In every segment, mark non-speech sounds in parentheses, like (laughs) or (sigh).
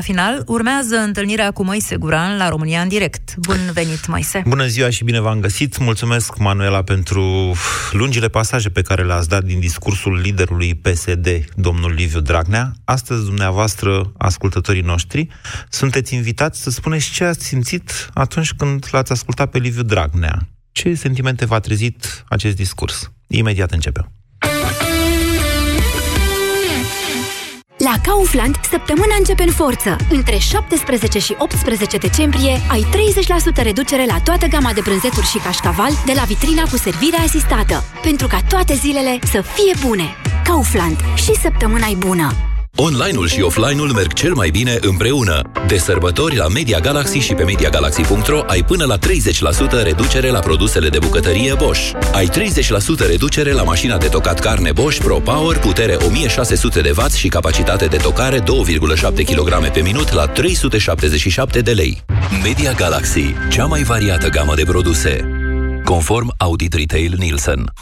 La final, urmează întâlnirea cu Moise Guran la România în direct. Bun venit, Moise! Bună ziua și bine v-am găsit! Mulțumesc, Manuela, pentru lungile pasaje pe care le-ați dat din discursul liderului PSD, domnul Liviu Dragnea. Astăzi, dumneavoastră, ascultătorii noștri, sunteți invitați să spuneți ce ați simțit atunci când l-ați ascultat pe Liviu Dragnea. Ce sentimente v-a trezit acest discurs? Imediat începem. La Kaufland, săptămâna începe în forță. Între 17 și 18 decembrie ai 30% reducere la toată gama de brânzeturi și cașcaval de la vitrina cu servire asistată. Pentru ca toate zilele să fie bune. Kaufland. Și săptămâna e bună. Online-ul și offline-ul merg cel mai bine împreună. De sărbători la Media Galaxy și pe MediaGalaxy.ro ai până la 30% reducere la produsele de bucătărie Bosch. Ai 30% reducere la mașina de tocat carne Bosch Pro Power, putere 1600 de W și capacitate de tocare 2,7 kg pe minut la 377 de lei. Media Galaxy, cea mai variată gamă de produse. Conform Audit Retail Nielsen.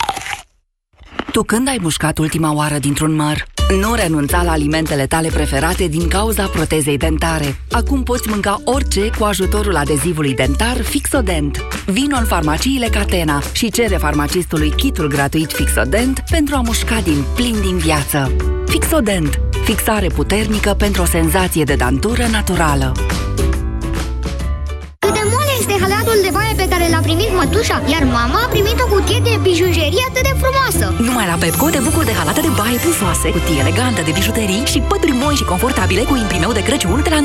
Tu când ai mușcat ultima oară dintr-un măr? Nu renunța la alimentele tale preferate din cauza protezei dentare. Acum poți mânca orice cu ajutorul adezivului dentar Fixodent. Vino în farmaciile Catena și cere farmacistului kitul gratuit Fixodent pentru a mușca din plin din viață. Fixodent. Fixare puternică pentru o senzație de dantură naturală este halatul de baie pe care l-a primit mătușa, iar mama a primit o cutie de bijuterie atât de frumoasă. Numai la Pepco te bucuri de halate de baie pufoase, cutie elegantă de bijuterii și pături moi și confortabile cu imprimeu de Crăciun de la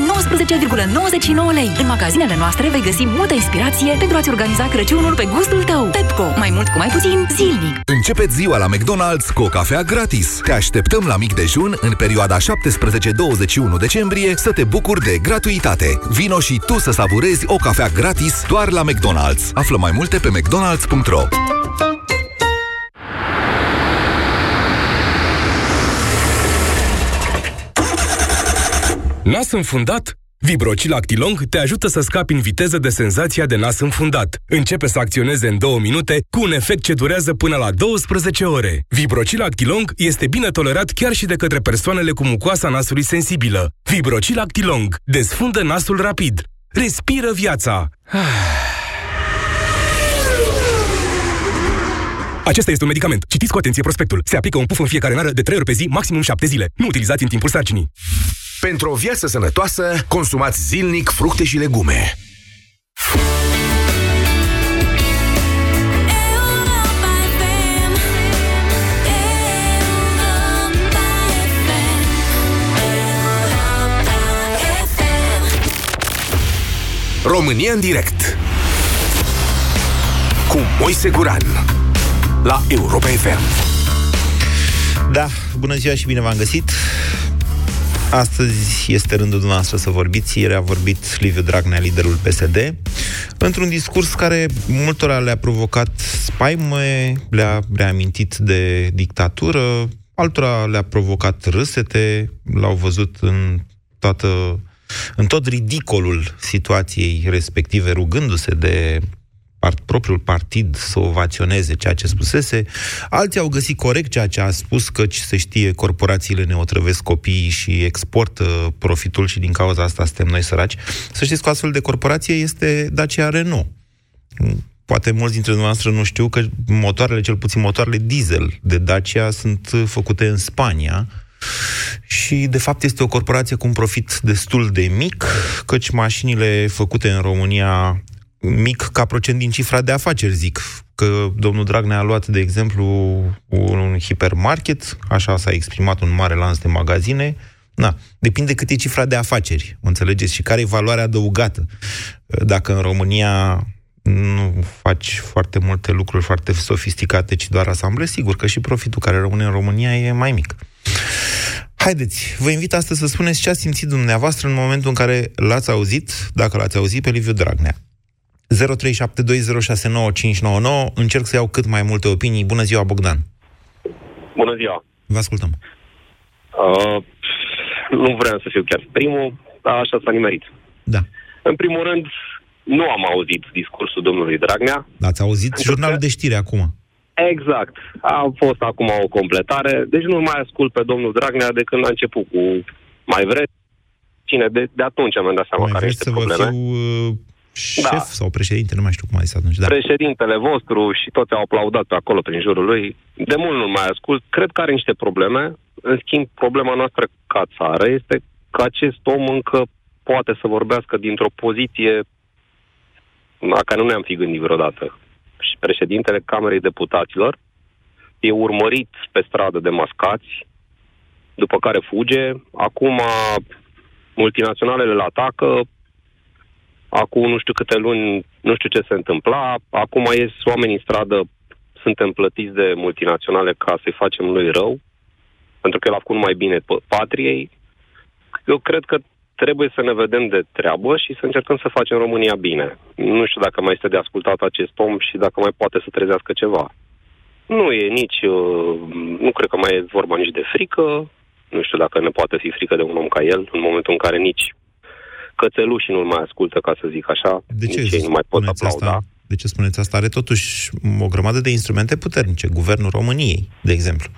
19,99 lei. În magazinele noastre vei găsi multă inspirație pentru a-ți organiza Crăciunul pe gustul tău. Pepco, mai mult cu mai puțin, zilnic. Începeți ziua la McDonald's cu o cafea gratis. Te așteptăm la mic dejun în perioada 17-21 decembrie să te bucuri de gratuitate. Vino și tu să savurezi o cafea gratis gratis doar la McDonald's. Află mai multe pe mcdonalds.ro Nas înfundat? Vibrocil Actilong te ajută să scapi în viteză de senzația de nas înfundat. Începe să acționeze în 2 minute cu un efect ce durează până la 12 ore. Vibrocil Actilong este bine tolerat chiar și de către persoanele cu mucoasa nasului sensibilă. Vibrocil Actilong desfundă nasul rapid. Respiră viața! Acesta este un medicament. Citiți cu atenție prospectul. Se aplică un puf în fiecare nară de 3 ori pe zi, maximum 7 zile. Nu utilizați în timpul sarcinii. Pentru o viață sănătoasă, consumați zilnic fructe și legume. România în direct. Cu Moise Guran La Europa FM Da, bună ziua și bine v-am găsit. Astăzi este rândul dumneavoastră să vorbiți. Ieri a vorbit Liviu Dragnea, liderul PSD, într-un discurs care multora le-a provocat spaime, le-a reamintit de dictatură, altora le-a provocat râsete, l-au văzut în toată în tot ridicolul situației respective, rugându-se de part, propriul partid să ovaționeze ceea ce spusese. Alții au găsit corect ceea ce a spus, căci se știe, corporațiile ne otrăvesc copiii și exportă profitul și din cauza asta suntem noi săraci. Să știți că o astfel de corporație este Dacia Renault. Poate mulți dintre dumneavoastră nu știu că motoarele, cel puțin motoarele diesel de Dacia, sunt făcute în Spania, și, de fapt, este o corporație cu un profit destul de mic, căci mașinile făcute în România mic ca procent din cifra de afaceri, zic. Că domnul Dragnea a luat, de exemplu, un hipermarket, așa s-a exprimat un mare lans de magazine, Na, depinde cât e cifra de afaceri, înțelegeți, și care e valoarea adăugată. Dacă în România nu faci foarte multe lucruri foarte sofisticate, ci doar asamble, sigur că și profitul care rămâne în România e mai mic. Haideți, vă invit astăzi să spuneți ce a simțit dumneavoastră în momentul în care l-ați auzit, dacă l-ați auzit, pe Liviu Dragnea. 0372069599 Încerc să iau cât mai multe opinii. Bună ziua, Bogdan! Bună ziua! Vă ascultăm. Uh, nu vreau să fiu chiar primul, dar așa s-a nimerit. Da. În primul rând, nu am auzit discursul domnului Dragnea. Ați auzit jurnalul că... de știri acum. Exact. A fost acum o completare. Deci nu mai ascult pe domnul Dragnea de când a început cu mai vreți cine, de, de atunci am dat seama Mai care vreți este să vă probleme. fiu uh, șef Da. sau președinte, nu mai știu cum a zis atunci. Da. Președintele vostru și toți au aplaudat pe acolo prin jurul lui. De mult nu mai ascult. Cred că are niște probleme. În schimb, problema noastră ca țară este că acest om încă poate să vorbească dintr-o poziție la care nu ne-am fi gândit vreodată. Și președintele Camerei Deputaților e urmărit pe stradă de mascați, după care fuge. Acum multinaționalele îl atacă, acum nu știu câte luni, nu știu ce se întâmpla, acum ies oamenii în stradă, suntem plătiți de multinaționale ca să-i facem lui rău, pentru că el a făcut mai bine p- patriei. Eu cred că trebuie să ne vedem de treabă și să încercăm să facem România bine. Nu știu dacă mai este de ascultat acest om și dacă mai poate să trezească ceva. Nu e nici, uh, nu cred că mai e vorba nici de frică, nu știu dacă ne poate fi frică de un om ca el, în momentul în care nici cățelușii nu-l mai ascultă, ca să zic așa, De ce nici ei nu mai pot spuneți aplauda. asta? De ce spuneți asta? Are totuși o grămadă de instrumente puternice. Guvernul României, de exemplu.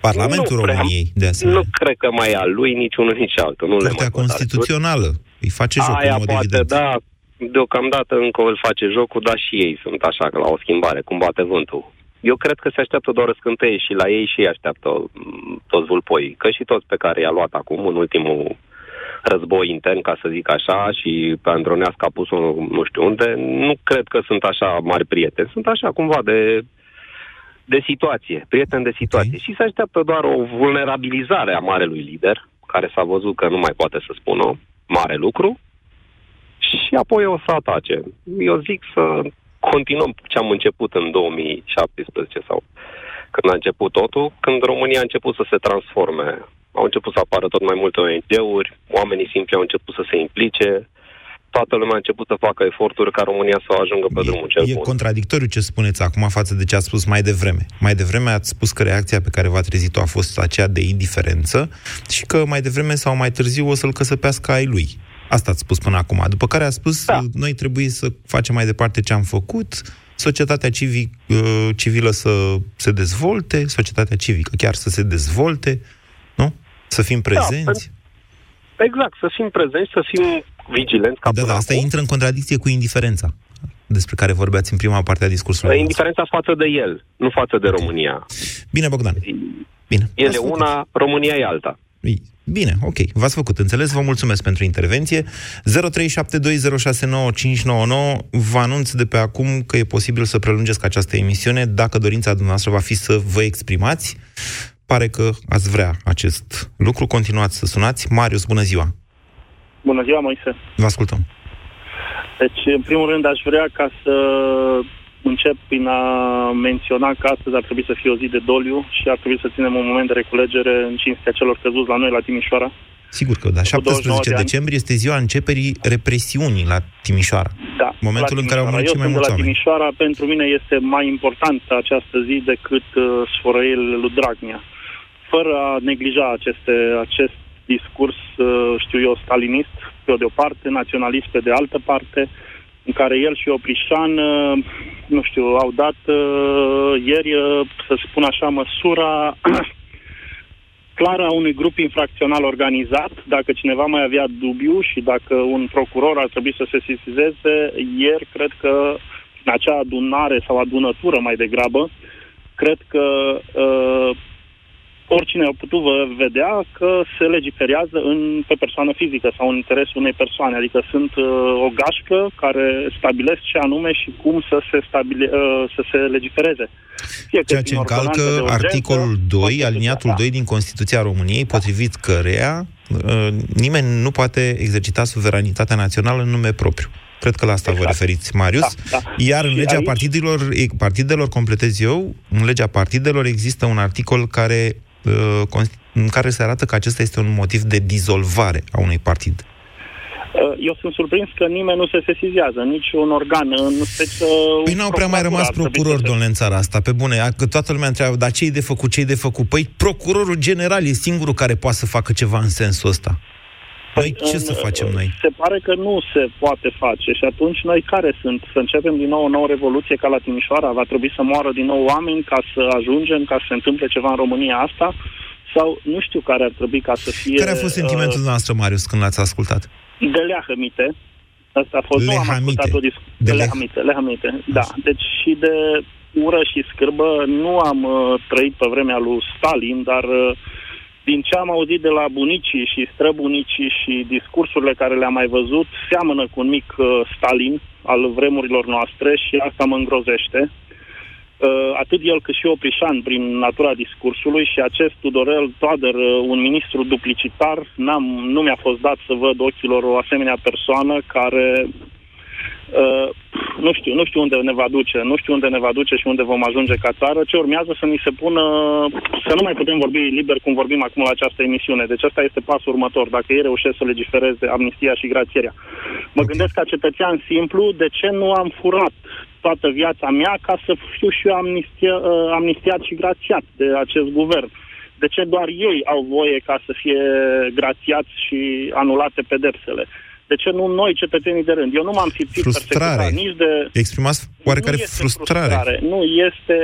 Parlamentul Nu prea. României, de asemenea. Nu cred că mai e al lui nici unul, nici altul. Nu le Curtea mai pot da. Constituțională îi face jocul, Aia în mod poate, evident. da, deocamdată încă îl face jocul, dar și ei sunt așa, la o schimbare, cum bate vântul. Eu cred că se așteaptă doar o scânteie și la ei și ei așteaptă m, toți vulpoii. Că și toți pe care i-a luat acum în ultimul război intern, ca să zic așa, și pe Andronească a pus-o nu știu unde, nu cred că sunt așa mari prieteni. Sunt așa cumva de, de situație, prieteni de situație. Ok. Și se așteaptă doar o vulnerabilizare a marelui lider, care s-a văzut că nu mai poate să spună mare lucru, și apoi o să atace. Eu zic să continuăm ce am început în 2017 sau când a început totul, când România a început să se transforme. Au început să apară tot mai multe ONG-uri, oamenii simpli au început să se implice, toată lumea a început să facă eforturi ca România să ajungă pe drumul cel E bun. contradictoriu ce spuneți acum față de ce ați spus mai devreme. Mai devreme ați spus că reacția pe care v-a trezit-o a fost aceea de indiferență și că mai devreme sau mai târziu o să-l căsăpească ai lui. Asta ați spus până acum. După care a spus, Da. noi trebuie să facem mai departe ce am făcut, societatea civic, uh, civilă să se dezvolte, societatea civică chiar să se dezvolte, nu? Să fim prezenți. Exact, să fim prezenți, să fim vigilenți ca Da, până da, asta acum. intră în contradicție cu indiferența despre care vorbeați în prima parte a discursului. nostru. Indiferența față de el, nu față de România. Bine, Bogdan. Bine. El V-ați e făcut. una, România e alta. Bine, ok. V-ați făcut înțeles. Vă mulțumesc pentru intervenție. 0372069599. Vă anunț de pe acum că e posibil să prelungesc această emisiune dacă dorința dumneavoastră va fi să vă exprimați. Pare că ați vrea acest lucru. Continuați să sunați. Marius, bună ziua! Bună ziua, Moise. Vă ascultăm. Deci, în primul rând, aș vrea ca să încep prin a menționa că astăzi ar trebui să fie o zi de doliu și ar trebui să ținem un moment de reculegere în cinstea celor căzuți la noi, la Timișoara. Sigur că da. 29 17 de ani. decembrie este ziua începerii represiunii la Timișoara. Da, Momentul la în care au Timișoara. murit Eu cei mai sunt de mulți la oameni. Timișoara, pentru mine este mai importantă această zi decât uh, sfărăielile lui Dragnea. Fără a neglija aceste, acest discurs, uh, știu eu, stalinist, pe de o parte, naționalist pe de altă parte, în care el și Oprișan, uh, nu știu, au dat uh, ieri, uh, să spun așa, măsura (clears throat) clară a unui grup infracțional organizat. Dacă cineva mai avea dubiu și dacă un procuror ar trebui să se sesizeze, ieri cred că în acea adunare sau adunătură mai degrabă, cred că uh, oricine a putut vă vedea că se legiferează în, pe persoană fizică sau în interesul unei persoane. Adică sunt uh, o gașcă care stabilesc ce anume și cum să se, stabile, uh, să se legifereze. Fie că Ceea ce prin ordonanță încalcă de urgență, articolul 2, Constituția, aliniatul da. 2 din Constituția României, potrivit căreia uh, nimeni nu poate exercita suveranitatea națională în nume propriu. Cred că la asta vă Exact. referiți, Marius. Da, da. Iar în Și legea aici- partidelor, e- partidelor, completez eu, în legea partidelor există un articol care, uh, const- în care se arată că acesta este un motiv de dizolvare a unui partid. Uh, Eu sunt surprins că nimeni nu se sesizează, nici un organ, în special... Păi n-au prea mai rămas procurori, domnule, în țara asta, pe bune. A- Că toată lumea întreabă, dar ce-i de făcut, ce-i de făcut? Păi procurorul general e singurul care poate să facă ceva în sensul ăsta. Noi ce să facem noi? Se pare că nu se poate face și atunci noi care sunt? Să începem din nou o nouă revoluție ca la Timișoara? Va trebui să moară din nou oameni ca să ajungem, ca să se întâmple ceva în România asta? sau nu știu care ar trebui ca să fie... Care a fost sentimentul uh, noastră, Marius, când l-ați ascultat? De leahămite. Asta a fost, lehamite. nu am ascultat o discuție. De, de lehamite, lehamite, da. Deci și de ură și scârbă nu am uh, trăit pe vremea lui Stalin, dar uh, din ce am auzit de la bunicii și străbunicii și discursurile care le-am mai văzut, seamănă cu un mic uh, Stalin al vremurilor noastre și asta mă îngrozește. Uh, atât el cât și Oprișan prin natura discursului și acest Tudorel Toader, uh, un ministru duplicitar, n-am, nu mi-a fost dat să văd ochilor o asemenea persoană care Uh, nu știu, nu știu unde ne va duce, nu știu unde ne va duce și unde vom ajunge ca țară, ce urmează să ni se pună, să nu mai putem vorbi liber cum vorbim acum la această emisiune. Deci asta este pasul următor. Dacă ei reușesc să legifereze amnistia și grațierea. Mă gândesc ca cetățean simplu, de ce nu am furat toată viața mea ca să fiu și eu amnistia, uh, amnistiat și grațiat de acest guvern? De ce doar ei au voie ca să fie grațiați și anulate pedepsele? De ce nu noi, cetățenii de rând? Eu nu m-am simțit frustrare. nici de... Exprimați oarecare nu frustrare. frustrare. Nu, este,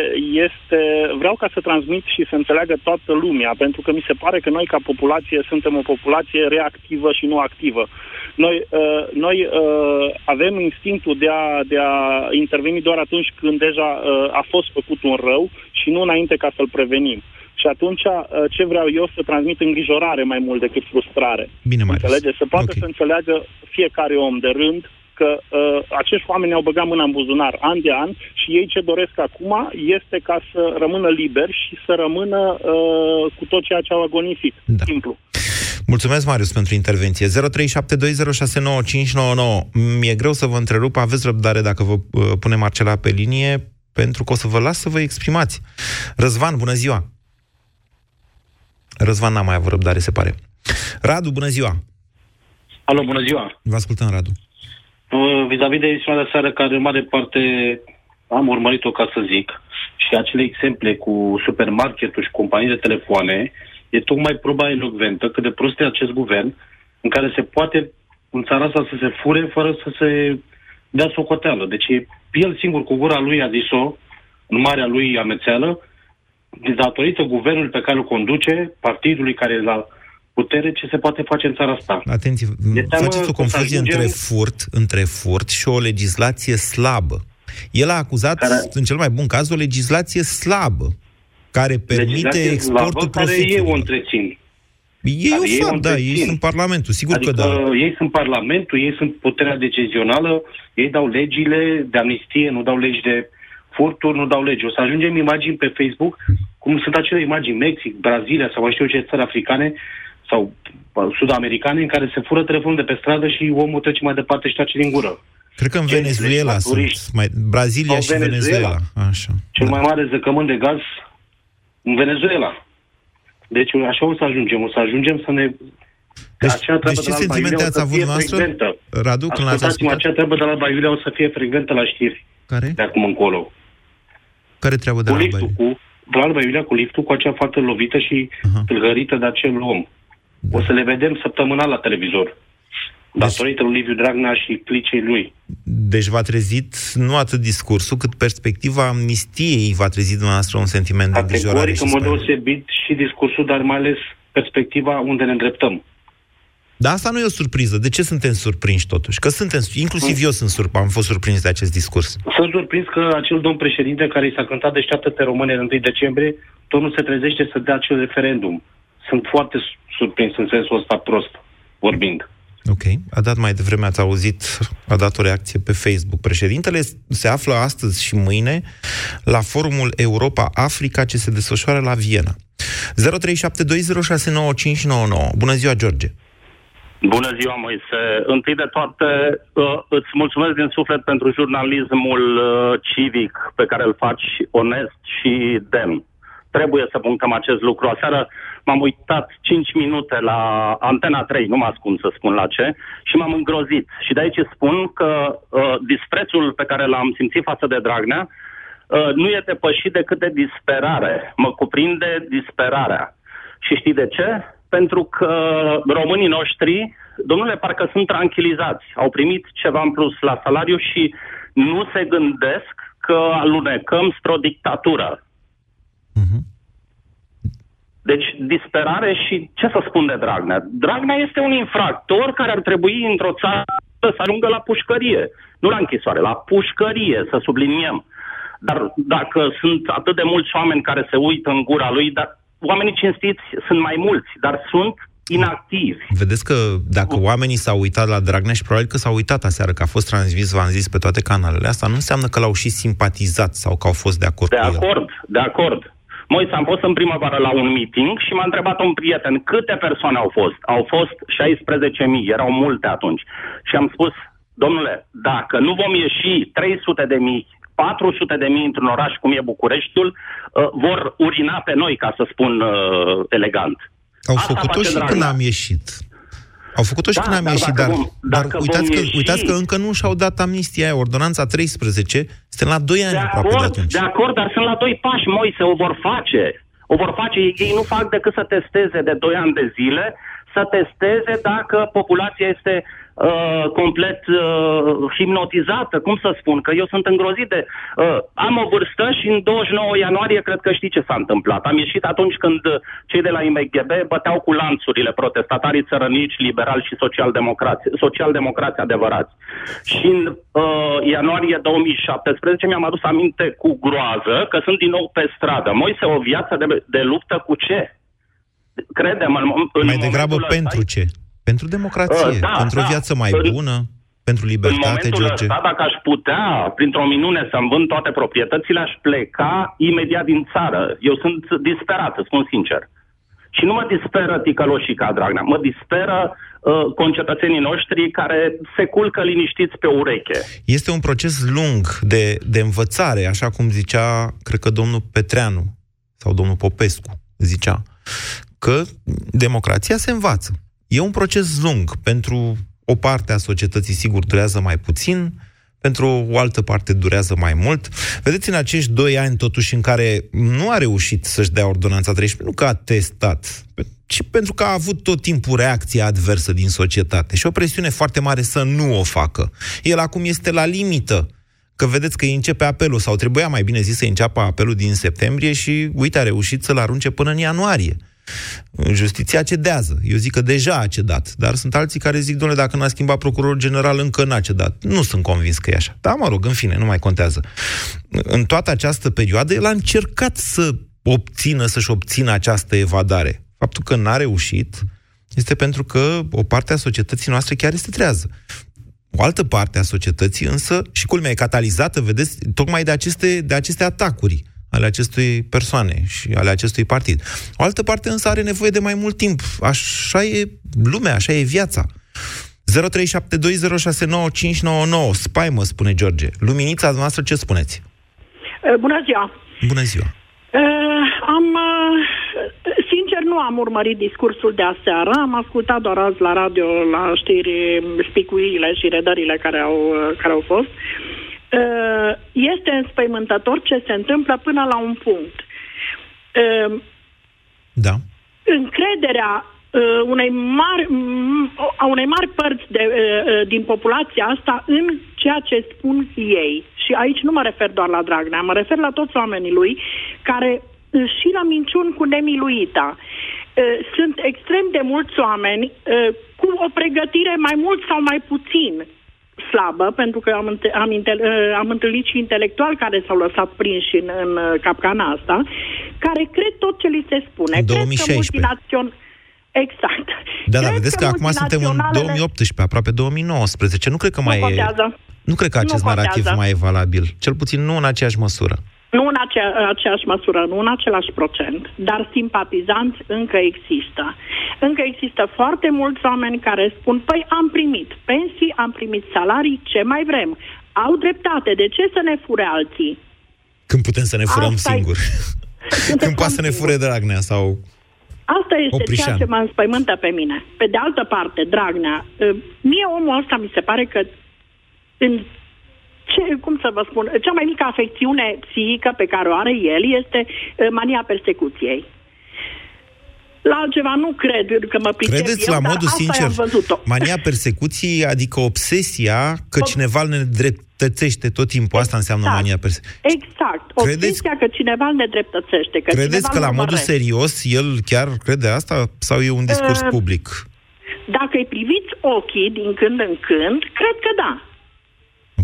este... Vreau ca să transmit și să înțeleagă toată lumea, pentru că mi se pare că noi, ca populație, suntem o populație reactivă și nu activă. Noi, uh, noi uh, avem instinctul de a, de a interveni doar atunci când deja uh, a fost făcut un rău și nu înainte ca să-l prevenim. Și atunci, uh, ce vreau eu să transmit îngrijorare mai mult decât frustrare. Bine, Marius. Înțelege? Să poată okay. să înțeleagă fiecare om de rând că uh, acești oameni au băgat mâna în buzunar an de an și ei ce doresc acum este ca să rămână liberi și să rămână uh, cu tot ceea ce au agonisit. Da. Simplu. Mulțumesc, Marius, pentru intervenție. 0372069599. Mi-e greu să vă întrerup, aveți răbdare dacă vă uh, punem Marcela pe linie, pentru că o să vă las să vă exprimați. Răzvan, bună ziua! Răzvan n-a mai avut răbdare, se pare. Radu, bună ziua! Alo, bună ziua! Vă ascultăm, Radu. Uh, vis-a-vis de emisiunea de seară, care în mare parte am urmărit-o, ca să zic, și acele exemple cu supermarketul și companii de telefoane, e tocmai proba elocventă cât de prost e acest guvern în care se poate în țara asta să se fure fără să se dea socoteală. Deci el singur cu gura lui a zis-o, în marea lui amețeală, datorită guvernului pe care îl conduce, partidului care e la putere, ce se poate face în țara asta. Atenție, faceți o confuzie ajungem... între furt, între furt și o legislație slabă. El a acuzat, care... în cel mai bun caz, o legislație slabă, care permite legislație exportul slabă, care ei o întrețin. Ei o fac, da, ei sunt Parlamentul, sigur adică că da. ei sunt Parlamentul, ei sunt puterea decizională, ei dau legile de amnistie, nu dau legi de furturi nu dau lege. O să ajungem imagini pe Facebook, cum sunt acele imagini, Mexic, Brazilia sau mai știu ce țări africane sau sud-americane în care se fură telefonul de pe stradă și omul trece mai departe și tace din gură. Cred că în Venezuela sunt, mai, Brazilia și Venezuela. Venezuela. Așa. Cel da. mai mare zăcământ de gaz în Venezuela. Deci așa o să ajungem. O să ajungem să ne deci, deci ce sentimente ați avut noastră, Radu, când l-ați ascultat? acea treabă de la Baiulia o să fie frecventă la știri. Care? De acum încolo. Care treabă de cu la liftul, cu, de la Alba Iulia cu liftul, cu acea fată lovită și uh-huh. tâlhărită de acel om. Da. O să le vedem săptămânal la televizor. Deci, datorită lui Liviu Dragnea și clicei lui. Deci v-a trezit nu atât discursul, cât perspectiva amnistiei v-a trezit dumneavoastră un sentiment de îngrijorare și în mod deosebit și discursul, dar mai ales perspectiva unde ne îndreptăm. Dar asta nu e o surpriză. De ce suntem surprinși totuși? Că suntem, inclusiv eu sunt surp, am fost surprins de acest discurs. Sunt surprins că acel domn președinte care i s-a cântat deșteaptă-te române în 1 decembrie, tot nu se trezește să dea acel referendum. Sunt foarte surprins în sensul ăsta prost, vorbind. Ok. A dat mai devreme, ați auzit, a dat o reacție pe Facebook. Președintele se află astăzi și mâine la forumul Europa-Africa ce se desfășoară la Viena. 0372069599. Bună ziua, George! Bună ziua, Moise. Întâi de toate, uh, îți mulțumesc din suflet pentru jurnalismul uh, civic pe care îl faci onest și demn. Trebuie să punctăm acest lucru. Aseară m-am uitat 5 minute la Antena 3, nu mă ascund să spun la ce, și m-am îngrozit. Și de aici spun că uh, disprețul pe care l-am simțit față de Dragnea uh, nu e depășit decât de disperare. Mă cuprinde disperarea. Și știi de ce? Pentru că românii noștri, domnule, parcă sunt tranquilizați. Au primit ceva în plus la salariu și nu se gândesc că alunecăm spre o dictatură. Mm-hmm. Deci, disperare și ce să spun de Dragnea? Dragnea este un infractor care ar trebui într-o țară să ajungă la pușcărie. Nu la închisoare, la pușcărie, să subliniem. Dar dacă sunt atât de mulți oameni care se uită în gura lui, dar oamenii cinstiți sunt mai mulți, dar sunt inactivi. Vedeți că dacă oamenii s-au uitat la Dragnea și probabil că s-au uitat aseară că a fost transmis, v-am zis, pe toate canalele, asta nu înseamnă că l-au și simpatizat sau că au fost de acord De cu el. acord, de acord. Moise, am fost în primăvară la un meeting și m-a întrebat un prieten câte persoane au fost. Au fost 16.000, erau multe atunci. Și am spus, domnule, dacă nu vom ieși 300 de mii 400 de mii într-un oraș cum e Bucureștiul, uh, vor urina pe noi, ca să spun uh, elegant. Au Asta făcut-o face și Dragnea. când am ieșit. Au făcut-o și Da, când am dar ieșit, dacă dar, vom- dar dacă uitați, vom că, ieși- uitați că încă nu și-au dat amnistia aia, ordonanța 13, suntem la 2 ani De aproape de acord, atunci. de acord, dar sunt la doi pași, Moise, o vor face. O vor face, ei ei nu fac decât să testeze de 2 ani de zile, să testeze dacă populația este uh, complet uh, hipnotizată, cum să spun, că eu sunt îngrozit de... Uh, am o vârstă și în 29 ianuarie cred că știi ce s-a întâmplat. Am ieșit atunci când uh, cei de la IMGB băteau cu lanțurile protestatarii țărănici, liberali și social-democrați, social-democrați adevărați. Și în uh, ianuarie 2017 mi-am adus aminte cu groază că sunt din nou pe stradă. Moise, o viață de, de luptă cu ce? Credem, în, în Mai degrabă momentul ăsta- pentru ce? Pentru democrație, Uh, da, pentru o da. viață mai În- bună, pentru În libertate, momentul George. ăsta, dacă aș putea, printr-o minune, să-mi vând toate proprietățile, aș pleca imediat din țară. Eu sunt disperat, îți spun sincer. Și nu mă disperă ticăloșii ca Dragnea, mă disperă uh, concetățenii noștri care se culcă liniștiți pe ureche. Este un proces lung de, de învățare, așa cum zicea, cred că domnul Petreanu sau domnul Popescu zicea, că democrația se învață. E un proces lung. Pentru o parte a societății, sigur, durează mai puțin, pentru o altă parte durează mai mult. Vedeți, în acești doi ani, totuși, în care nu a reușit să-și dea ordonanța 13, nu că a testat, ci pentru că a avut tot timpul reacția adversă din societate și o presiune foarte mare să nu o facă. El acum este la limită că vedeți că îi începe apelul, sau trebuia mai bine zis să înceapă apelul din septembrie și, uite, a reușit să-l arunce până în ianuarie. Justiția cedează. Eu zic că deja a cedat, dar sunt alții care zic, domnule, dacă n-a schimbat procurorul general, încă n-a cedat. Nu sunt convins că e așa. Dar, mă rog, în fine, nu mai contează. În toată această perioadă, el a încercat să obțină, să-și obțină această evadare. Faptul că n-a reușit este pentru că o parte a societății noastre chiar este trează. O altă parte a societății însă, și culmea e catalizată, vedeți, tocmai de aceste, de aceste atacuri ale acestui persoane și ale acestui partid. O altă parte însă are nevoie de mai mult timp. Așa e lumea, așa e viața. 0372069599 Spaimă, spune George. Luminița noastră, ce spuneți? Uh, Bună ziua! Bună ziua! Uh, am, uh, sincer, nu am urmărit discursul de aseară, am ascultat doar azi la radio, la știri, spicuirile și redările care au, uh, care au fost. Uh, este înspăimântător ce se întâmplă până la un punct. Uh, Da. încrederea uh, unei mari, m- a unei mari părți de, uh, uh, din populația asta în ceea ce spun ei. Și aici nu mă refer doar la Dragnea, mă refer la toți oamenii lui care uh, și la minciuni cu nemiluita. Uh, Sunt extrem de mulți oameni uh, cu o pregătire mai mult sau mai puțin slabă, pentru că am, înte- am, intel- uh, am întâlnit și intelectuali care s-au lăsat prinși în, în uh, capcana asta, care cred tot ce li se spune. În Cred 2016. că multinațion... Exact. Da, dar Cred vedeți că, acum suntem în multinaționalele- 2018, aproape 2019. Nu cred că Nu mai e... contează. Nu cred că Nu acest contează. narativ mai e valabil. Cel puțin nu în aceeași măsură. Nu în acea, aceeași măsură, nu în același procent, dar simpatizanți încă există. Încă există foarte mulți oameni care spun, păi am primit pensii, am primit salarii, ce mai vrem? Au dreptate, de ce să ne fure alții? Când putem să ne furăm Asta e- singuri. (laughs) (laughs) Când poate să ne fure Dragnea sau... Asta este Oprișan. ceea ce mă înspăimântă pe mine. Pe de altă parte, Dragnea, eh, mie omul ăsta mi se pare că în ce, cum să vă spun, cea mai mică afecțiune psihică pe care o are el este eh, mania persecuției. La altceva nu cred că mă pricep Credeți eu, la dar modul asta sincer, am văzut-o. mania persecuției, adică obsesia că cineva ne dreptățește tot timpul. Asta înseamnă Exact. mania persecuției. Exact. Credeți- Obsesia că cineva ne dreptățește. Că Credeți cineva că la nu modul urmărește. serios el chiar crede asta? Sau e un discurs Uh, public? Dacă îi priviți ochii din când în când, cred că da.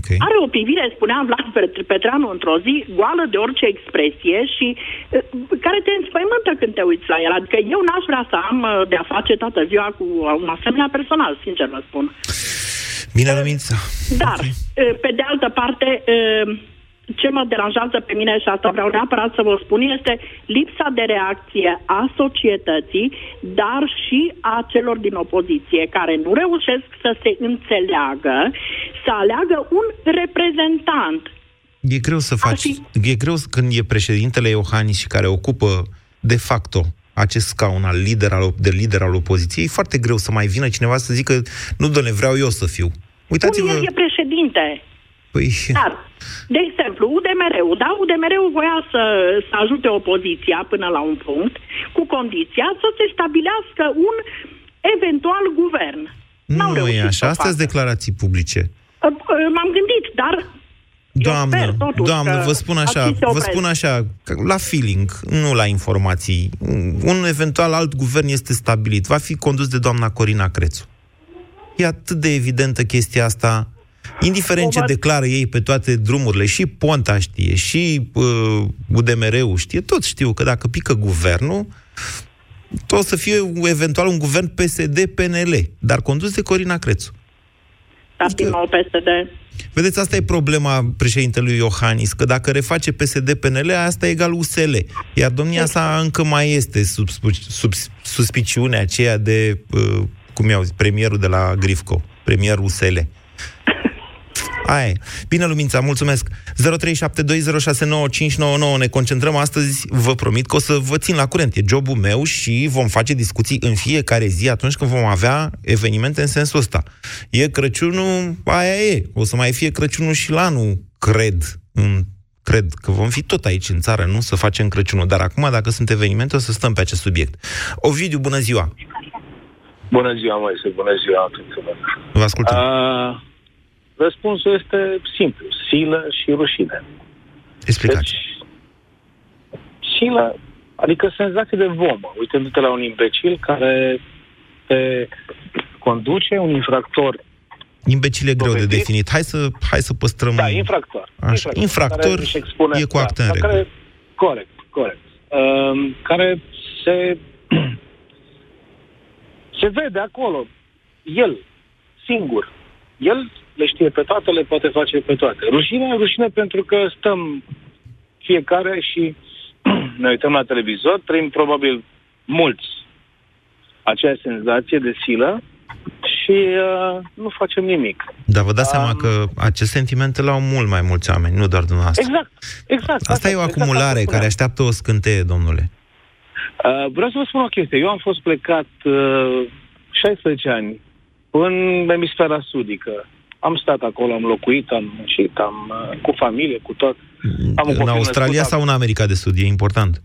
Okay. Are o privire, spunea Vlad Pet- Petreanu într-o zi, goală de orice expresie și uh, care te înspăimântă când te uiți la el. Adică eu n-aș vrea să am uh, de-a face toată ziua cu un asemenea personal, sincer vă spun. Bine, Lumința. Dar, uh, pe de altă parte, uh, ce mă deranjează pe mine și asta vreau neapărat să vă spun este lipsa de reacție a societății, dar și a celor din opoziție, care nu reușesc să se înțeleagă, să aleagă un reprezentant. E greu să faci... E greu când e președintele Iohannis și care ocupă de facto acest scaun al lider al, de lider al opoziției, e foarte greu să mai vină cineva să zică nu, doamne, vreau eu să fiu. Uitați-vă... El e președinte. Păi... Dar, de exemplu, UDMR-ul, da? UDMR-ul voia să, să ajute opoziția până la un punct, cu condiția să se stabilească un eventual guvern. N-au Nu e reușit așa, să o astea sunt facă. declarații publice. Uh, uh, M-am gândit, dar Doamnă, sper totuși doamnă, că vă spun așa, aici se vă opresc. spun așa, că la feeling, nu la informații. Un eventual alt guvern este stabilit. Va fi condus de doamna Corina Crețu. E atât de evidentă chestia asta. Indiferent ce declară ei pe toate drumurile, și Ponta știe, și uh, UDMR-ul știe, toți știu că dacă pică guvernul, tot o să fie eventual un guvern PSD-PNL, dar condus de Corina Crețu. Dar din nou PSD. Vedeți, asta e problema președintelui Iohannis, că dacă reface PSD-PNL, asta e egal USL. Iar domnia sa încă mai este sub, sub, sub suspiciunea aceea de, uh, cum i-au zis, premierul de la Grifco, premierul USL. Aia e. Bine, Lumința, mulțumesc. 0372069599. Ne concentrăm astăzi, vă promit că o să vă țin la curent. E jobul meu și vom face discuții în fiecare zi atunci când vom avea evenimente în sensul ăsta. E Crăciunul, aia e. O să mai fie Crăciunul și la anul, cred. În, cred că vom fi tot aici în țară, nu să facem Crăciunul. Dar acum, dacă sunt evenimente, o să stăm pe acest subiect. Ovidiu, bună ziua! Bună ziua, Moise, bună ziua tuturor. Vă ascultăm. Uh, răspunsul este simplu, silă și rușine. Explicați. Deci, silă, adică senzație de vomă, uitându-te la un imbecil care te conduce, un infractor. Imbecil e greu de Dovedit. definit. Hai să, hai să păstrăm... Da, infractor. Așa. Infractor care își expune, e cu acte în da, regulă. care, Corect, corect. Um, care se (clears throat) se vede acolo. El, singur. El le știe pe toate, le poate face pe toate. Rușine, rușine pentru că stăm fiecare și (clears throat) ne uităm la televizor, trăim probabil mulți aceeași senzație de silă și uh, nu facem nimic. Dar vă dați seama că acest sentiment îl au mult mai mulți oameni, nu doar dumneavoastră. Exact, exact. Asta e o exact acumulare asta care spuneam. așteaptă o scânteie, domnule. Uh, vreau să vă spun o chestie. Eu am fost plecat uh, 16 ani în emisfera sudică. Am stat acolo, am locuit, am muncit, am uh, cu familie, cu tot. Am un În copil Australia născut sau în America de Sud? E important.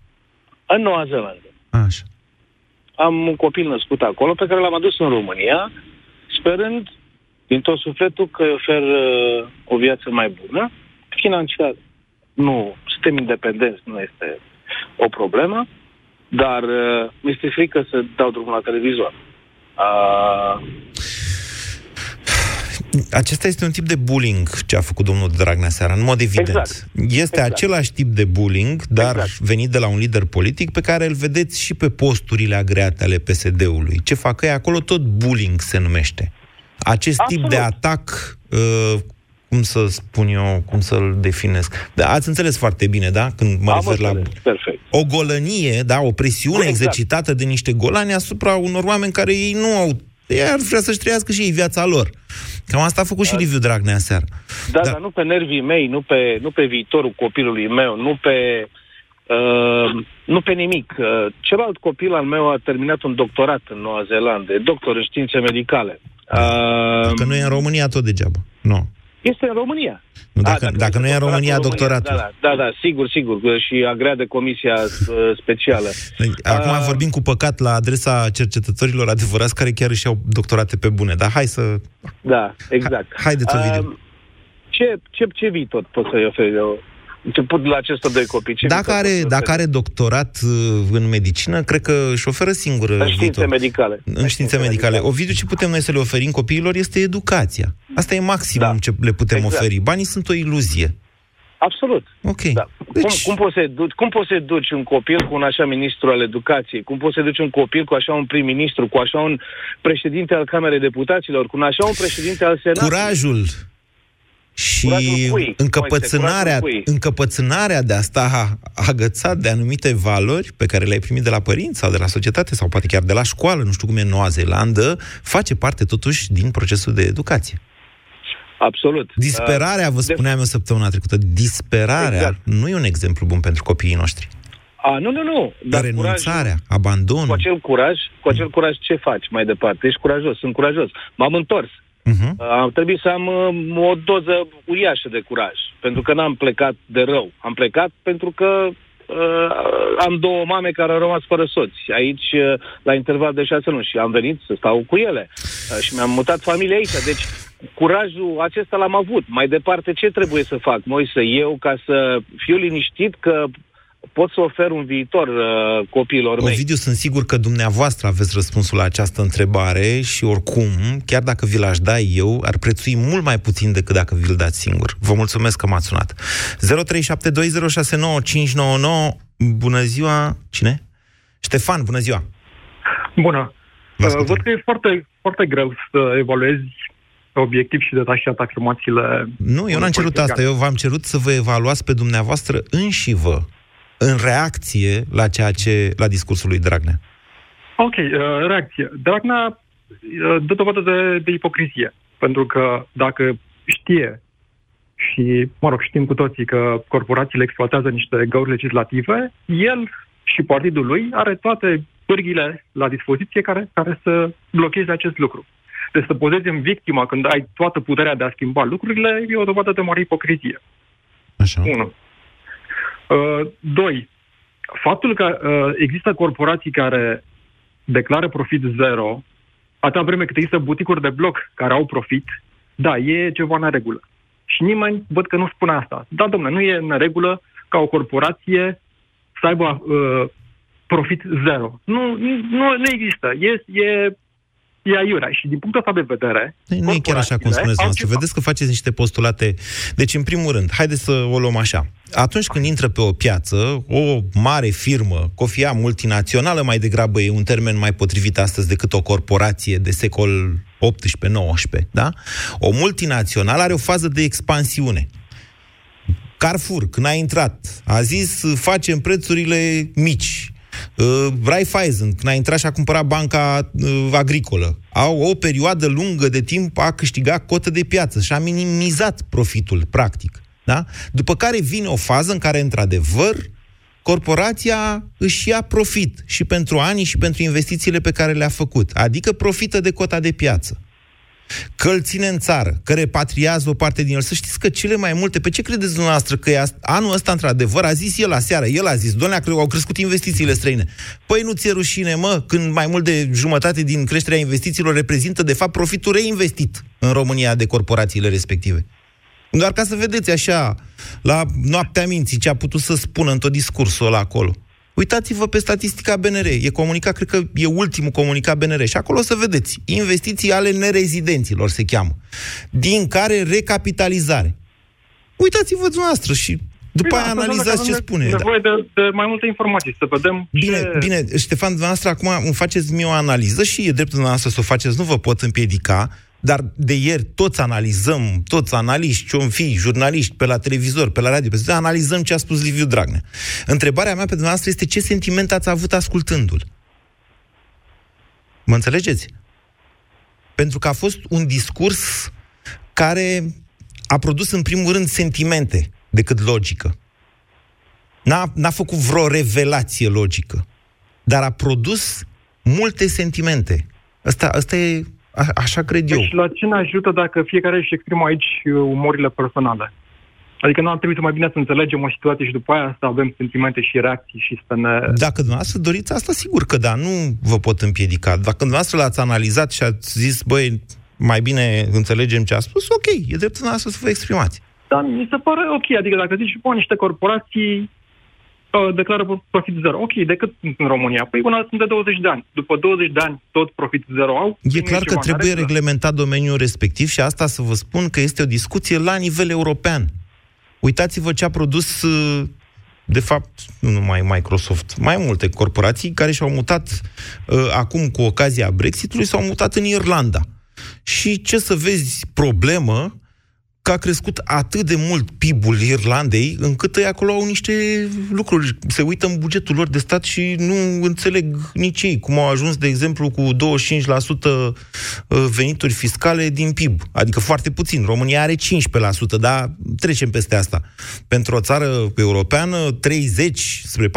În Noua Zeelandă. Așa. Am un copil născut acolo pe care l-am adus în România, sperând din tot sufletul că îi ofer uh, o viață mai bună. Financiar nu, suntem independenți, nu este o problemă, dar uh, mi-este frică să dau drumul la televizor. Uh, Acesta este un tip de bullying ce a făcut domnul Dragnea seara, în mod evident. Exact. Este Exact. același tip de bullying, dar venit de la un lider politic pe care îl vedeți și pe posturile agreate ale PSD-ului. Ce fac ei acolo, tot bullying se numește. Acest Absolut. tip de atac, uh, cum să spun eu, cum să-l definesc. Da, ați înțeles foarte bine, da? Când mă am refer la înțeles, perfect. o golănie, da, o presiune Exact. exercitată de niște golani asupra unor oameni care ei nu au ei ar vrea să-și trăiască și ei viața lor. Cam asta a făcut și Liviu Dragnea seară. Da, dar nu pe nervii mei, nu pe, nu pe viitorul copilului meu, nu pe, uh, nu pe nimic. Uh, celălalt copil al meu a terminat un doctorat în Noua Zeelandă, e doctor în științe medicale. Uh, Că nu e în România tot degeaba. Nu. Este în România. Nu, dacă, A, dacă, dacă nu e în România, doctoratul. Da, da, da, da, sigur, sigur. Și agrea de comisia uh, specială. Acum Uh, vorbim cu păcat la adresa cercetătorilor adevărați care chiar își iau doctorate pe bune. Dar hai să... Da, exact. Haideți, Ovidiu. Uh, ce, ce, ce viitor pot să-i oferi eu? Început la acestor doi copii. Ce Dacă viitor are, pot să dacă are doctorat uh, în medicină, cred că își oferă singur În științe viitor. medicale. În științe medicale. Ovidiu, ce putem noi să le oferim copiilor este educația. Asta e maximum da. ce le putem Exact. oferi. Banii sunt o iluzie. Absolut. Ok. Da. Deci... Cum, cum, poți să duci, cum poți să duci un copil cu un așa ministru al educației? Cum poți să duci un copil cu așa un prim-ministru, cu așa un președinte al Camerei Deputaților, cu un așa un președinte al Senatului? Curajul și Curajul cui? încăpățânarea, Moise, curajul cui? încăpățânarea de a sta agățat de anumite valori pe care le-ai primit de la părinți sau de la societate sau poate chiar de la școală, nu știu cum e în Noua Zeelandă, face parte totuși din procesul de educație. Absolut. Disperarea, vă de- spuneam eu săptămâna trecută, disperarea Exact. nu e un exemplu bun pentru copiii noștri. A, nu, nu, nu. Dar Renunțarea, Cu abandonul. acel curaj, cu acel curaj ce faci mai departe? Ești curajos, sunt curajos. M-am întors. Uh-huh. Am trebuit să am uh, o doză uriașă de curaj, pentru că n-am plecat de rău. Am plecat pentru că uh, am două mame care au rămas fără soți, aici uh, la interval de șase luni și am venit să stau cu ele uh, și mi-am mutat familia aici. Deci curajul acesta l-am avut. Mai departe, ce trebuie să fac, Moise, eu, ca să fiu liniștit că pot să ofer un viitor uh, copiilor mei? Ovidiu, sunt sigur că dumneavoastră aveți răspunsul la această întrebare și oricum, chiar dacă vi l-aș da eu, ar prețui mult mai puțin decât dacă vi-l dați singur. Vă mulțumesc că m-ați sunat. 0372069599 Bună ziua! Cine? Ștefan, bună ziua! Bună. Uh, Văd că e foarte, foarte greu să evaluezi obiectiv și detașat afirmațiile... Nu, eu n-am cerut asta. Eu v-am cerut să vă evaluați pe dumneavoastră înși vă în reacție la ceea ce, la discursul lui Dragnea. Ok, uh, reacție. Dragnea uh, dă dovadă de, de ipocrizie. Pentru că dacă știe și, mă rog, știm cu toții că corporațiile exploatează niște găuri legislative, el și partidul lui are toate pârghile la dispoziție care, care să blocheze acest lucru. Deci să pozezi în victima când ai toată puterea de a schimba lucrurile e o dovadă de mare ipocrizie. Așa. Unu. Uh, doi, faptul că uh, există corporații care declară profit zero, atâta vreme cât există buticuri de bloc care au profit, da, e ceva în regulă. Și nimeni văd că nu spune asta. Da, domnule, nu e în regulă ca o corporație să aibă uh, profit zero. Nu, nu, nu există. E, e, e aiurea. Și din punctul ăsta de vedere... Nu e chiar așa cum spuneți noastră. Vedeți că faceți niște postulate. Deci, în primul rând, haideți să o luăm așa. Atunci când intră pe o piață, o mare firmă, cofia multinațională, mai degrabă e un termen mai potrivit astăzi decât o corporație de secol 18-19, da? O multinațională are o fază de expansiune. Carrefour, când a intrat, a zis facem prețurile mici. Uh, Raiffeisen, când a intrat și a cumpărat banca uh, agricolă, au o perioadă lungă de timp a câștigat cotă de piață și a minimizat profitul, practic. Da? După care vine o fază în care, într-adevăr, corporația își ia profit și pentru ani și pentru investițiile pe care le-a făcut. Adică profită de cota de piață că îl ține în țară, că repatriază o parte din el. Să știți că cele mai multe, pe ce credeți dumneavoastră că e ast- anul ăsta, într-adevăr, a zis el aseară, el a zis, doamne, au crescut investițiile străine. Păi nu ți-e rușine, mă, când mai mult de jumătate din creșterea investițiilor reprezintă, de fapt, profitul reinvestit în România de corporațiile respective. Doar ca să vedeți așa, la noaptea minții, ce a putut să spună în tot discursul ăla acolo. Uitați-vă pe statistica BNR. E comunicat, cred că e ultimul comunicat BNR. Și acolo o să vedeți. Investiții ale nerezidenților se cheamă. Din care recapitalizare. Uitați-vă dumneavoastră și după Bine, aia asta înseamnă analizați că ce avem spune. Da. nevoie de, de mai multe informații, să vedem Bine, ce... bine, Ștefan, dumneavoastră acum îmi faceți mie o analiză și e dreptul dumneavoastră să o faceți, nu vă pot împiedica, dar de ieri toți analizăm, toți analiști, ce fi, jurnaliști, pe la televizor, pe la radio, pe zi, analizăm ce a spus Liviu Dragnea. Întrebarea mea pe dumneavoastră este ce sentiment ați avut ascultându-l? Mă înțelegeți? Pentru că a fost un discurs care a produs în primul rând sentimente decât logică. N-a, n-a făcut vreo revelație logică, dar a produs multe sentimente. Asta, asta e A, așa cred eu. Deci la ce ne ajută dacă fiecare își exprimă aici uh, umorile personale? Adică nu ar trebui să mai bine să înțelegem o situație și după aia să avem sentimente și reacții și să ne... Dacă dumneavoastră doriți asta, sigur că da, nu vă pot împiedica. Dacă dumneavoastră l-ați analizat și ați zis, băi, mai bine înțelegem ce a spus, ok, e dreptul noastră să vă exprimați. Dar mi se pare ok, adică dacă zici, bă, niște corporații uh, declară profit zero. Ok, decât în România? Păi până sunt de 20 de ani. După 20 de ani tot profit zero au? E clar că trebuie reglementat domeniul respectiv și asta să vă spun că este o discuție la nivel european. Uitați-vă ce a produs uh, de fapt, nu numai Microsoft, mai multe corporații care și-au mutat uh, acum cu ocazia Brexitului, s-au mutat în Irlanda. Și ce să vezi, problemă, că a crescut atât de mult PIB-ul Irlandei, încât ei acolo au niște lucruri. Se uită în bugetul lor de stat și nu înțeleg nici ei cum au ajuns, de exemplu, cu 25% uh, venituri fiscale din PIB. Adică foarte puțin. România are 15%, dar trecem peste asta. Pentru o țară europeană, 30 spre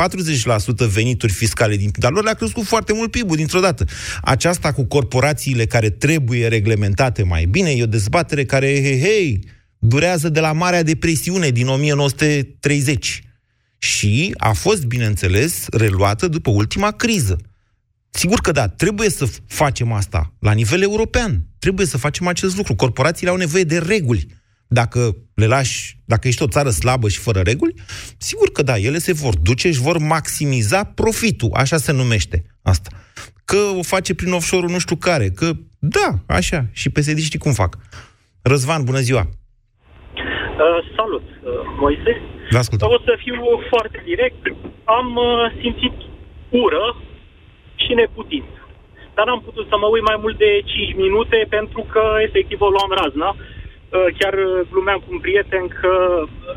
40% venituri fiscale din PIB. Dar lor le-a crescut foarte mult PIB-ul dintr-o dată. Aceasta cu corporațiile care trebuie reglementate mai bine, e o dezbatere care, hei, hei, durează de la Marea Depresiune din 1930 și a fost, bineînțeles, reluată după ultima criză. Sigur că da, trebuie să facem asta la nivel european. Trebuie să facem acest lucru. Corporațiile au nevoie de reguli. Dacă le lași, dacă ești o țară slabă și fără reguli, sigur că da, ele se vor duce și vor maximiza profitul, așa se numește asta. Că o face prin offshore nu știu care, că da, așa, și psd cum fac. Răzvan, bună ziua! Uh, salut, uh, Moise. Vă ascultăm. O să fiu foarte direct. Am uh, simțit ură și neputință. Dar am putut să mă uit mai mult de 5 minute pentru că efectiv o luam razna. Uh, chiar uh, glumeam cu un prieten că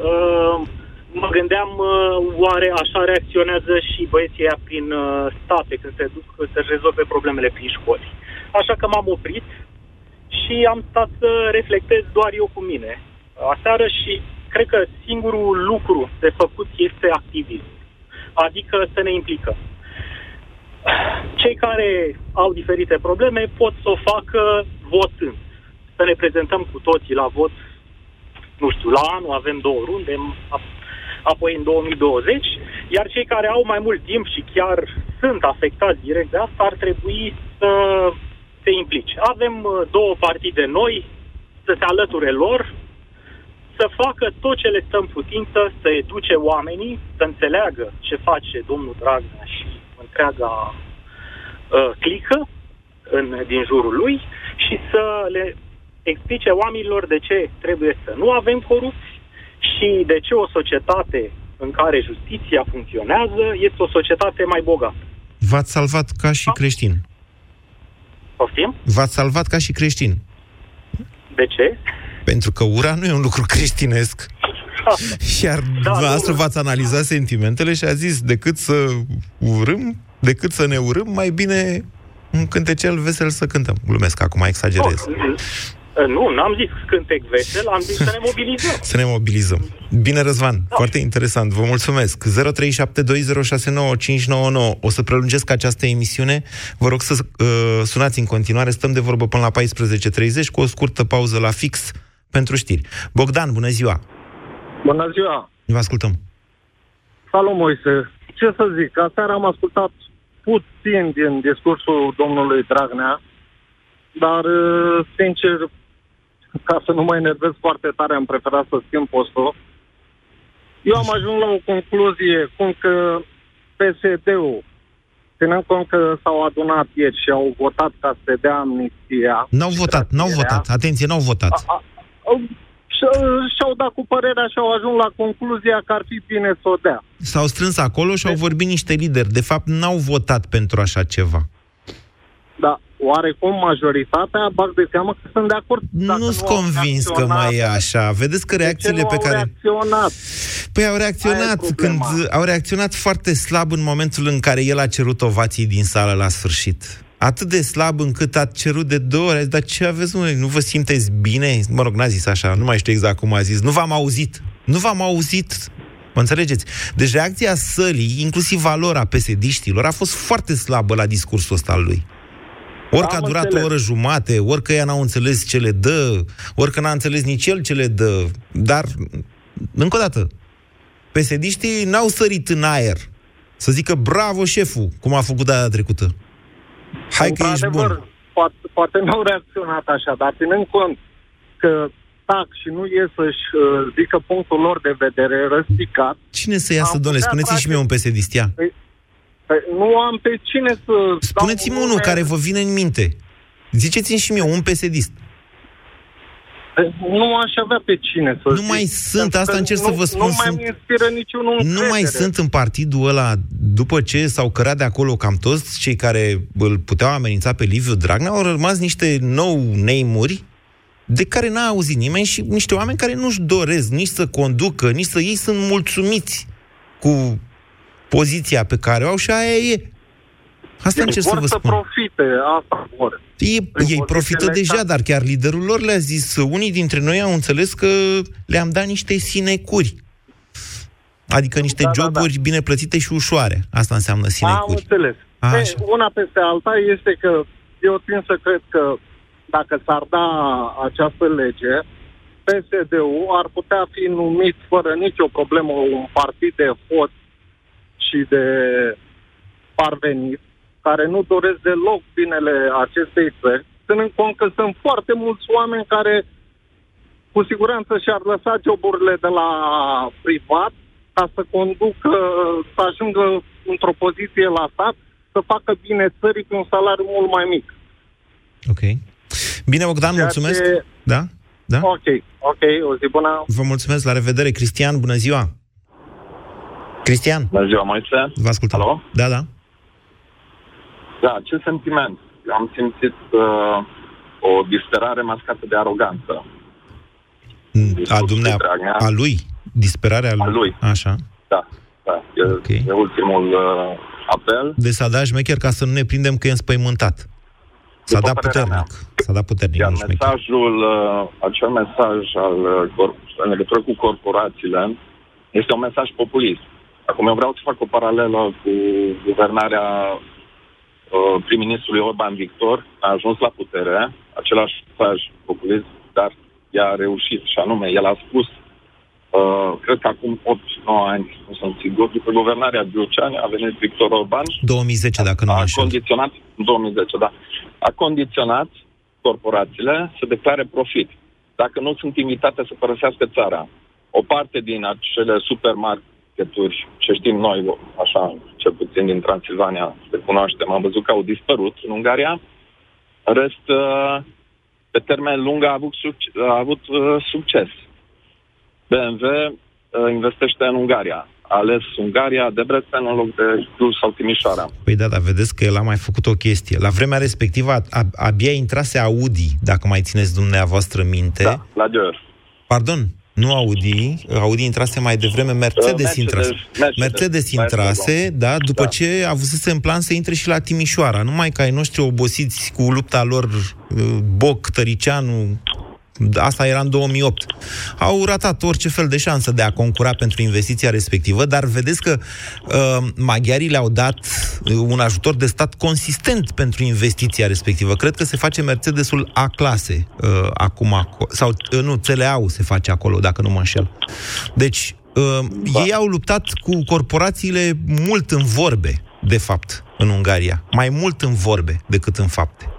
uh, mă gândeam uh, oare așa reacționează și băieții aia prin uh, state când se duc să-și rezolve problemele prin școli. Așa că m-am oprit și am stat să reflectez doar eu cu mine aseară și cred că singurul lucru de făcut este activism. Adică să ne implicăm. Cei care au diferite probleme pot să o facă votând. Să ne prezentăm cu toții la vot, nu știu, la anul avem două runde, apoi în 2020, iar cei care au mai mult timp și chiar sunt afectați direct de asta ar trebui să se implice. Avem uh, două partide noi, să se alăture lor, să facă tot ce le stă în putință, să educe oamenii, să înțeleagă ce face domnul Dragnea și întreaga uh, clică în, din jurul lui și să le explice oamenilor de ce trebuie să nu avem corupți și de ce o societate în care justiția funcționează este o societate mai bogată. V-ați salvat ca și creștin. Poftim? V-ați salvat ca și creștin. De ce? Pentru că ura nu e un lucru creștinesc. Iar da, dumneavoastră v-ați analizat sentimentele și a zis, decât să urâm, decât să ne urâm, mai bine un cântecel vesel să cântăm. Glumesc, acum exagerez. Oh, nu, n-am zis cântec vesel, am zis să ne mobilizăm. să ne mobilizăm. Bine, Răzvan, da. foarte interesant, vă mulțumesc. 0372069599. O să prelungesc această emisiune. Vă rog să uh, sunați în continuare, stăm de vorbă până la 14.30 cu o scurtă pauză la fix pentru știri. Bogdan, bună ziua! Bună ziua! Vă ascultăm. Salut, Moise! Ce să zic, aseară am ascultat puțin din discursul domnului Dragnea, dar, uh, sincer, ca să nu mă enervez foarte tare, am preferat să schimb postul. Eu am ajuns la o concluzie, cum că PSD-ul, ținând cont că s-au adunat ieri și au votat ca să se dea amnistia... N-au votat, n-au votat, atenție, n-au votat. A, a, și-au dat cu părerea și au ajuns la concluzia că ar fi bine să o dea. S-au strâns acolo și au deci- vorbit niște lideri. De fapt, n-au votat pentru așa ceva. Da, oarecum majoritatea bag de seamă că sunt de acord. Nu sunt convins că mai e așa. Vedeți că reacțiile pe care... reacționat? Păi au reacționat când au reacționat foarte slab în momentul în care el a cerut ovații din sală la sfârșit atât de slab încât a cerut de două ori, dar ce aveți, mă, nu vă simteți bine? Mă rog, n-a zis așa, nu mai știu exact cum a zis, nu v-am auzit, nu v-am auzit, mă înțelegeți? Deci reacția sălii, inclusiv valora psd a fost foarte slabă la discursul ăsta al lui. Ori că a Am durat înțeles. o oră jumate, ori că ea n-au înțeles ce le dă, ori că n-a înțeles nici el ce le dă. Dar, încă o dată, pesediștii n-au sărit în aer să zică bravo șeful, cum a făcut data trecută. Hai că ești Într-adevăr, bun. Poate, poate n-au reacționat așa, dar ținând cont că tac și nu ies să-și uh, zică punctul lor de vedere răspicat, Cine să iasă, Am domnule? putea Spuneți-mi și mie un pesedist, ia. păi, nu am pe cine să... Spuneți-mi dau un unul nume. care vă vine în minte. Ziceți-mi și mie, un pesedist. Nu aș avea pe cine să Nu zic. mai sunt, Pentru asta că încerc să nu, vă spun, Nu mai sunt- mi inspiră niciunul Nu încredere. mai sunt în partidul ăla, după ce s-au cărat de acolo cam toți cei care îl puteau amenința pe Liviu Dragnea, au rămas niște nou neimuri de care n-a auzit nimeni și niște oameni care nu-și doresc nici să conducă, nici să ei sunt mulțumiți cu poziția pe care o au și aia e. Asta Ei încerc să vor vă să spun. profite, asta vor. Ei, Prin ei profită pozițiile deja, exacte. dar chiar liderul lor le-a zis, unii dintre noi au înțeles că le-am dat niște sinecuri. Adică niște Da, da, joburi da. bine plătite și ușoare. Asta înseamnă Am sinecuri. înțeles. Așa. E, una peste alta este că eu tind să cred că dacă s-ar da această lege, PSD-ul ar putea fi numit fără nicio problemă un partid de hot și de parvenit, care nu doresc deloc binele acestei țări, ținând cont că sunt foarte mulți oameni care cu siguranță și-ar lăsa joburile de la privat ca să conducă, să ajungă într-o poziție la stat, să facă bine țării cu un salariu mult mai mic. Ok. Bine, Bogdan, Ceea mulțumesc. ce- Da? Da? Ok, ok, o zi bună. Vă mulțumesc, la revedere. Cristian, bună ziua! Cristian, Bună ziua, Moise. vă ascultăm. Alo? Da, da. Da, ce sentiment? Eu am simțit uh, o disperare mascată de aroganță. A, dumnea, a lui? Disperarea lui? A lui. Așa. Da, da. E, okay. e ultimul uh, apel. De s-a dat șmecher ca să nu ne prindem că e înspăimântat. S-a După dat părerea puternic. S-a dat puternic, Iar nu șmecher. mesajul, uh, acel mesaj al, uh, cor- în legătură cu corporațiile este un mesaj populist. Acum eu vreau să fac o paralelă cu guvernarea uh, prim-ministrului Orban Victor. A ajuns la putere, același mesaj populist, dar i-a reușit și anume, el a spus Uh, cred că acum 8-9 ani, nu sunt sigur, după guvernarea Giuceani a venit Victor Orban 2010, dacă nu mă a înșel. condiționat, în 2010, da, a condiționat corporațiile să declare profit. Dacă nu sunt invitate să părăsească țara, o parte din acele supermarketuri, ce știm noi, așa, cel puțin din Transilvania, le cunoaștem, am văzut că au dispărut în Ungaria, în rest, uh, pe termen lung a avut, suc- a avut uh, succes. BMW uh, investește în Ungaria. A ales Ungaria, Debrecen în loc de Cluj sau Timișoara. Păi da, dar vedeți că el a mai făcut o chestie. La vremea respectivă a, a, abia intrase Audi, dacă mai țineți dumneavoastră minte. Da, la Dior. Pardon, nu Audi, Audi intrase mai devreme, Mercedes, Mercedes, intrase. Mercedes, Mercedes mai intrase, da, după Da. ce avusese în plan să intre și la Timișoara. Numai că ai noștri obosiți cu lupta lor, uh, Boc, Tăricianu, asta era în 2008, au ratat orice fel de șansă de a concura pentru investiția respectivă, dar vedeți că uh, maghiarii le-au dat uh, un ajutor de stat consistent pentru investiția respectivă. Cred că se face Mercedesul A-clase uh, acum, aco- sau uh, nu, CLA-ul se face acolo, dacă nu mă înșel. Deci, uh, ei au luptat cu corporațiile mult în vorbe, de fapt, în Ungaria. Mai mult în vorbe decât în fapte.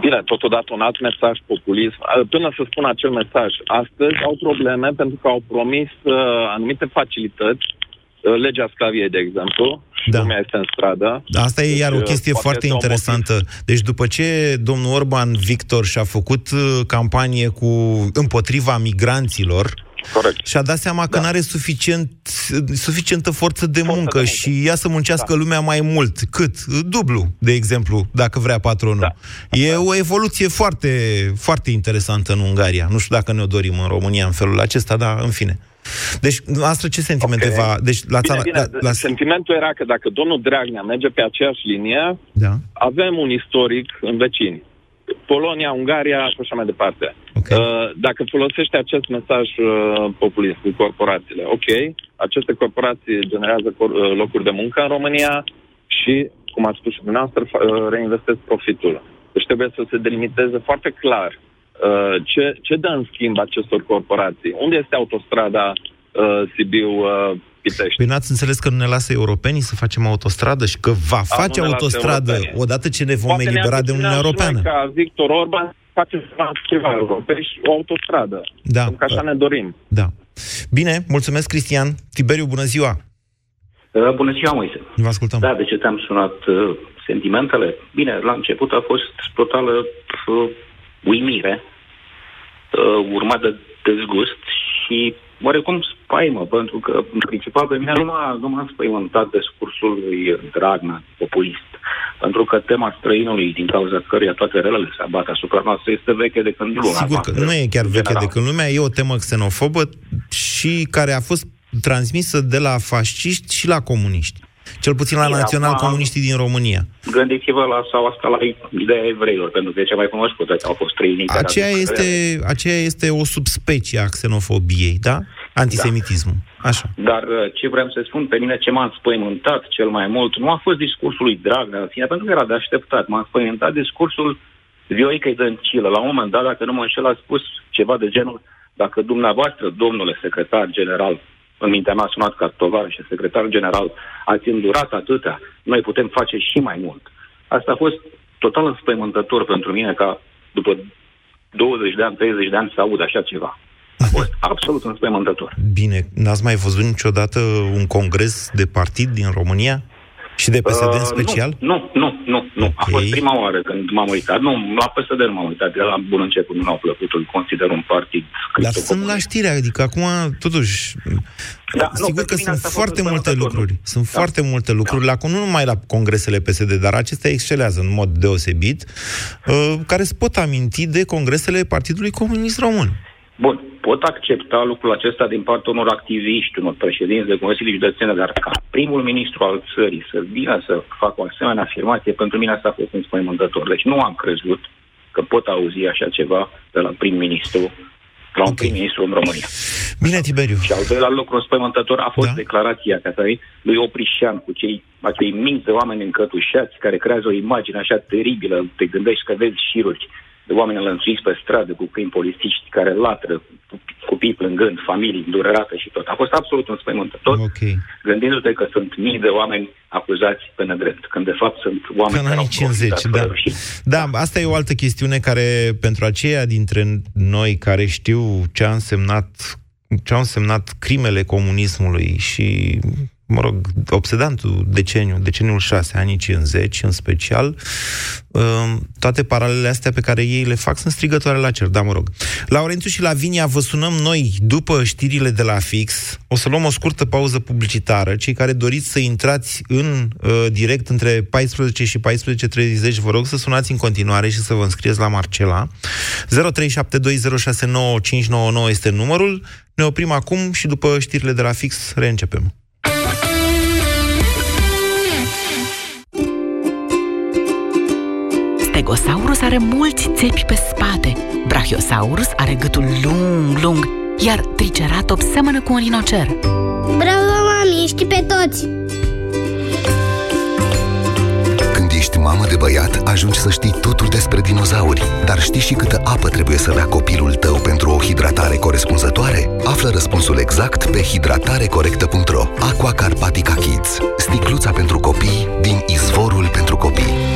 Bine, totodată un alt mesaj populist. Până să spun acel mesaj, astăzi au probleme pentru că au promis uh, anumite facilități, uh, legea sclaviei, de exemplu, și da. lumea este în stradă. Asta e iar o Deci, chestie poate foarte este un interesantă. Deci după ce domnul Orban Victor și-a făcut uh, campanie cu împotriva migranților, Corect. și-a dat seama că da. nu are suficient, suficientă forță de muncă, forță de muncă și ia să muncească da. lumea mai mult. Cât? Dublu, de exemplu, dacă vrea patronul. Da. E o evoluție foarte, foarte interesantă în Ungaria. Nu știu dacă ne-o dorim în România în felul acesta, dar în fine. Deci, asta ce sentimente okay. va... Deci, la bine, țara, bine. la, la... Sentimentul era că dacă domnul Dragnea merge pe aceeași linie, da. avem un istoric în vecini. Polonia, Ungaria și așa mai departe. Okay. Uh, dacă folosește acest mesaj uh, populist cu corporațiile, ok, aceste corporații generează cor- uh, locuri de muncă în România și, cum ați spus și dumneavoastră, fa- uh, reinvestesc profitul. Deci trebuie să se delimiteze foarte clar uh, ce, ce dă în schimb acestor corporații. Unde este autostrada uh, Sibiu uh, Pitești? Păi n-ați înțeles că nu ne lasă europenii să facem autostradă și că va A, face nu ne lasă autostradă europenii. odată ce ne vom Poate ne elibera de Uniunea aficionăm și Europeană. Noi, ca Victor Orban face ceva, ceva europei și o autostradă. Da. Pentru că așa ne dorim. Da. Bine, mulțumesc, Cristian. Tiberiu, bună ziua! Uh, Bună ziua, Moise. Vă ascultăm. Da, de ce te-am sunat uh, sentimentele? Bine, la început a fost totală uh, uimire, uh, urmat de dezgust și oarecum spaimă, pentru că, în principal, pe mine nu m-a, nu m-a spăimântat discursul lui Dragnea, populist. Pentru că tema străinului, din cauza căruia toate relele se abat asupra noastră, este veche de când lumea Sigur că noastră, nu e chiar în veche general. de când lumea, e o temă xenofobă și care a fost transmisă de la fasciști și la comuniști. Cel puțin la Bine, național-comuniștii din România. Gândiți-vă la sau asta la ideea evreilor, pentru că e cea mai cunoscută, că au fost trei unitari. Aceea adică este, aceea este o subspecie a xenofobiei, da? Antisemitismul. Așa. Dar uh, ce vreau să spun, pe mine ce m-a înspăimântat cel mai mult nu a fost discursul lui Dragnea în sine, pentru că era de așteptat. M-a înspăimântat discursul Vioicăi Dăncilă. La un moment dat, dacă nu mă înșel, a spus ceva de genul dacă dumneavoastră, domnule secretar general, în mintea mea a sunat ca tovarăș și secretar general, ați îndurat atâtea, noi putem face și mai mult. Asta a fost total înspăimântător pentru mine ca după 20 de ani, 30 de ani să aud așa ceva. A fost (laughs) absolut înspăimântător. Bine, n-ați mai văzut niciodată un congres de partid din România? Și de PSD în Uh, special? Nu, nu, nu, nu. nu. A fost prima oară când m-am uitat. Nu, la PSD nu m-am uitat. De la bun început nu mi-au plăcut. Îl consider un partid Dar sunt la știre, adică acum, totuși, Da, nu, sigur pentru că mine sunt asta a fost foarte multe înspăimântător, lucruri. nu? Sunt foarte multe lucruri, la, nu numai la congresele PSD, dar acestea excelează în mod deosebit, uh, care se pot aminti de congresele Partidului Comunist Român. Bun, pot accepta lucrul acesta din partea unor activiști, unor președinți de consilii județene, dar ca primul ministru al țării să vină să facă o asemenea afirmație, pentru mine asta a fost înspăimântător. Deci nu am crezut că pot auzi așa ceva de la prim-ministru, la un prim-ministru în România. Bine, Tiberiu. Și al doilea lucru înspăimântător a fost da? declarația ca să lui Oprișan cu cei, acei minți de oameni încătușați care creează o imagine așa teribilă. Te gândești că vezi șiruri de oameni înlănțuiți pe stradă cu câini polițiști care latră, cu copii plângând, familii durerate și tot. A fost absolut înspăimântător, okay. gândindu-te că sunt mii de oameni acuzați pe nedrept, când de fapt sunt oameni Ca în care au anii 50, profitat da. fără rușine. Da, asta e o altă chestiune care, pentru aceia dintre noi care știu ce a însemnat ce au însemnat crimele comunismului și, mă rog, obsedantul deceniu, deceniul 6, anii 50 în special, toate paralele astea pe care ei le fac sunt strigătoare la cer, da, mă rog. Laurențiu și Lavinia, vă sunăm noi după știrile de la Fix. O să luăm o scurtă pauză publicitară. Cei care doriți să intrați în uh, direct între 14 și 14.30, vă rog să sunați în continuare și să vă înscrieți la Marcela. 0372069599 este numărul. Ne oprim acum și după știrile de la Fix reîncepem. Stegosaurus are mulți țepi pe spate, Brachiosaurus are gâtul lung, lung, iar Triceratops seamănă cu un rinocer. Bravo, mami, știi pe toți! Când ești mamă de băiat, ajungi să știi totul despre dinozauri. Dar știi și câtă apă trebuie să bea copilul tău pentru o hidratare corespunzătoare? Află răspunsul exact pe hidratarecorectă.ro Aqua Carpatica Kids. Sticluța pentru copii din izvorul pentru copii.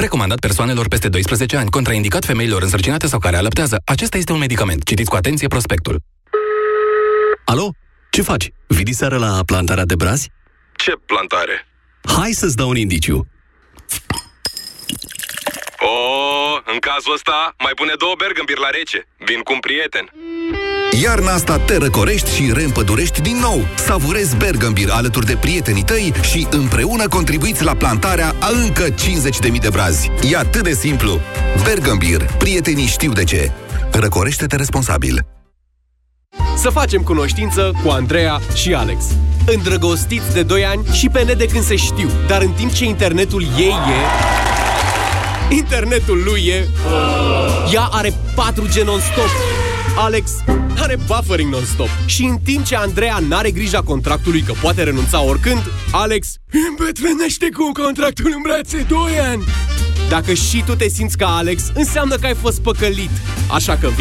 Recomandat persoanelor peste 12 ani, contraindicat femeilor însărcinate sau care alăptează. Acesta este un medicament. Citiți cu atenție prospectul. Alo? Ce faci? Vii diseară la plantarea de brazi? Ce plantare? Hai să-ți dau un indiciu. O, în cazul ăsta, mai pune două bergambiri la rece. Vin cu un prieten. Iarna asta te răcorești și reîmpădurești din nou. Savurezi Bergambir alături de prietenii tăi și împreună contribuiți la plantarea a încă 50.000 de brazi. E atât de simplu. Bergambir. Prietenii știu de ce. Răcorește-te responsabil. Să facem cunoștință cu Andreea și Alex. Îndrăgostiți de 2 ani și pe net de când se știu, dar în timp ce internetul ei e... Internetul lui e... Ea are 4G non-stop. Alex are buffering non-stop. Și în timp ce Andreea n-are grija contractului că poate renunța oricând, Alex îmbătrânește cu un contractul în brațe 2 ani. Dacă și tu te simți ca Alex, înseamnă că ai fost păcălit. Așa că vin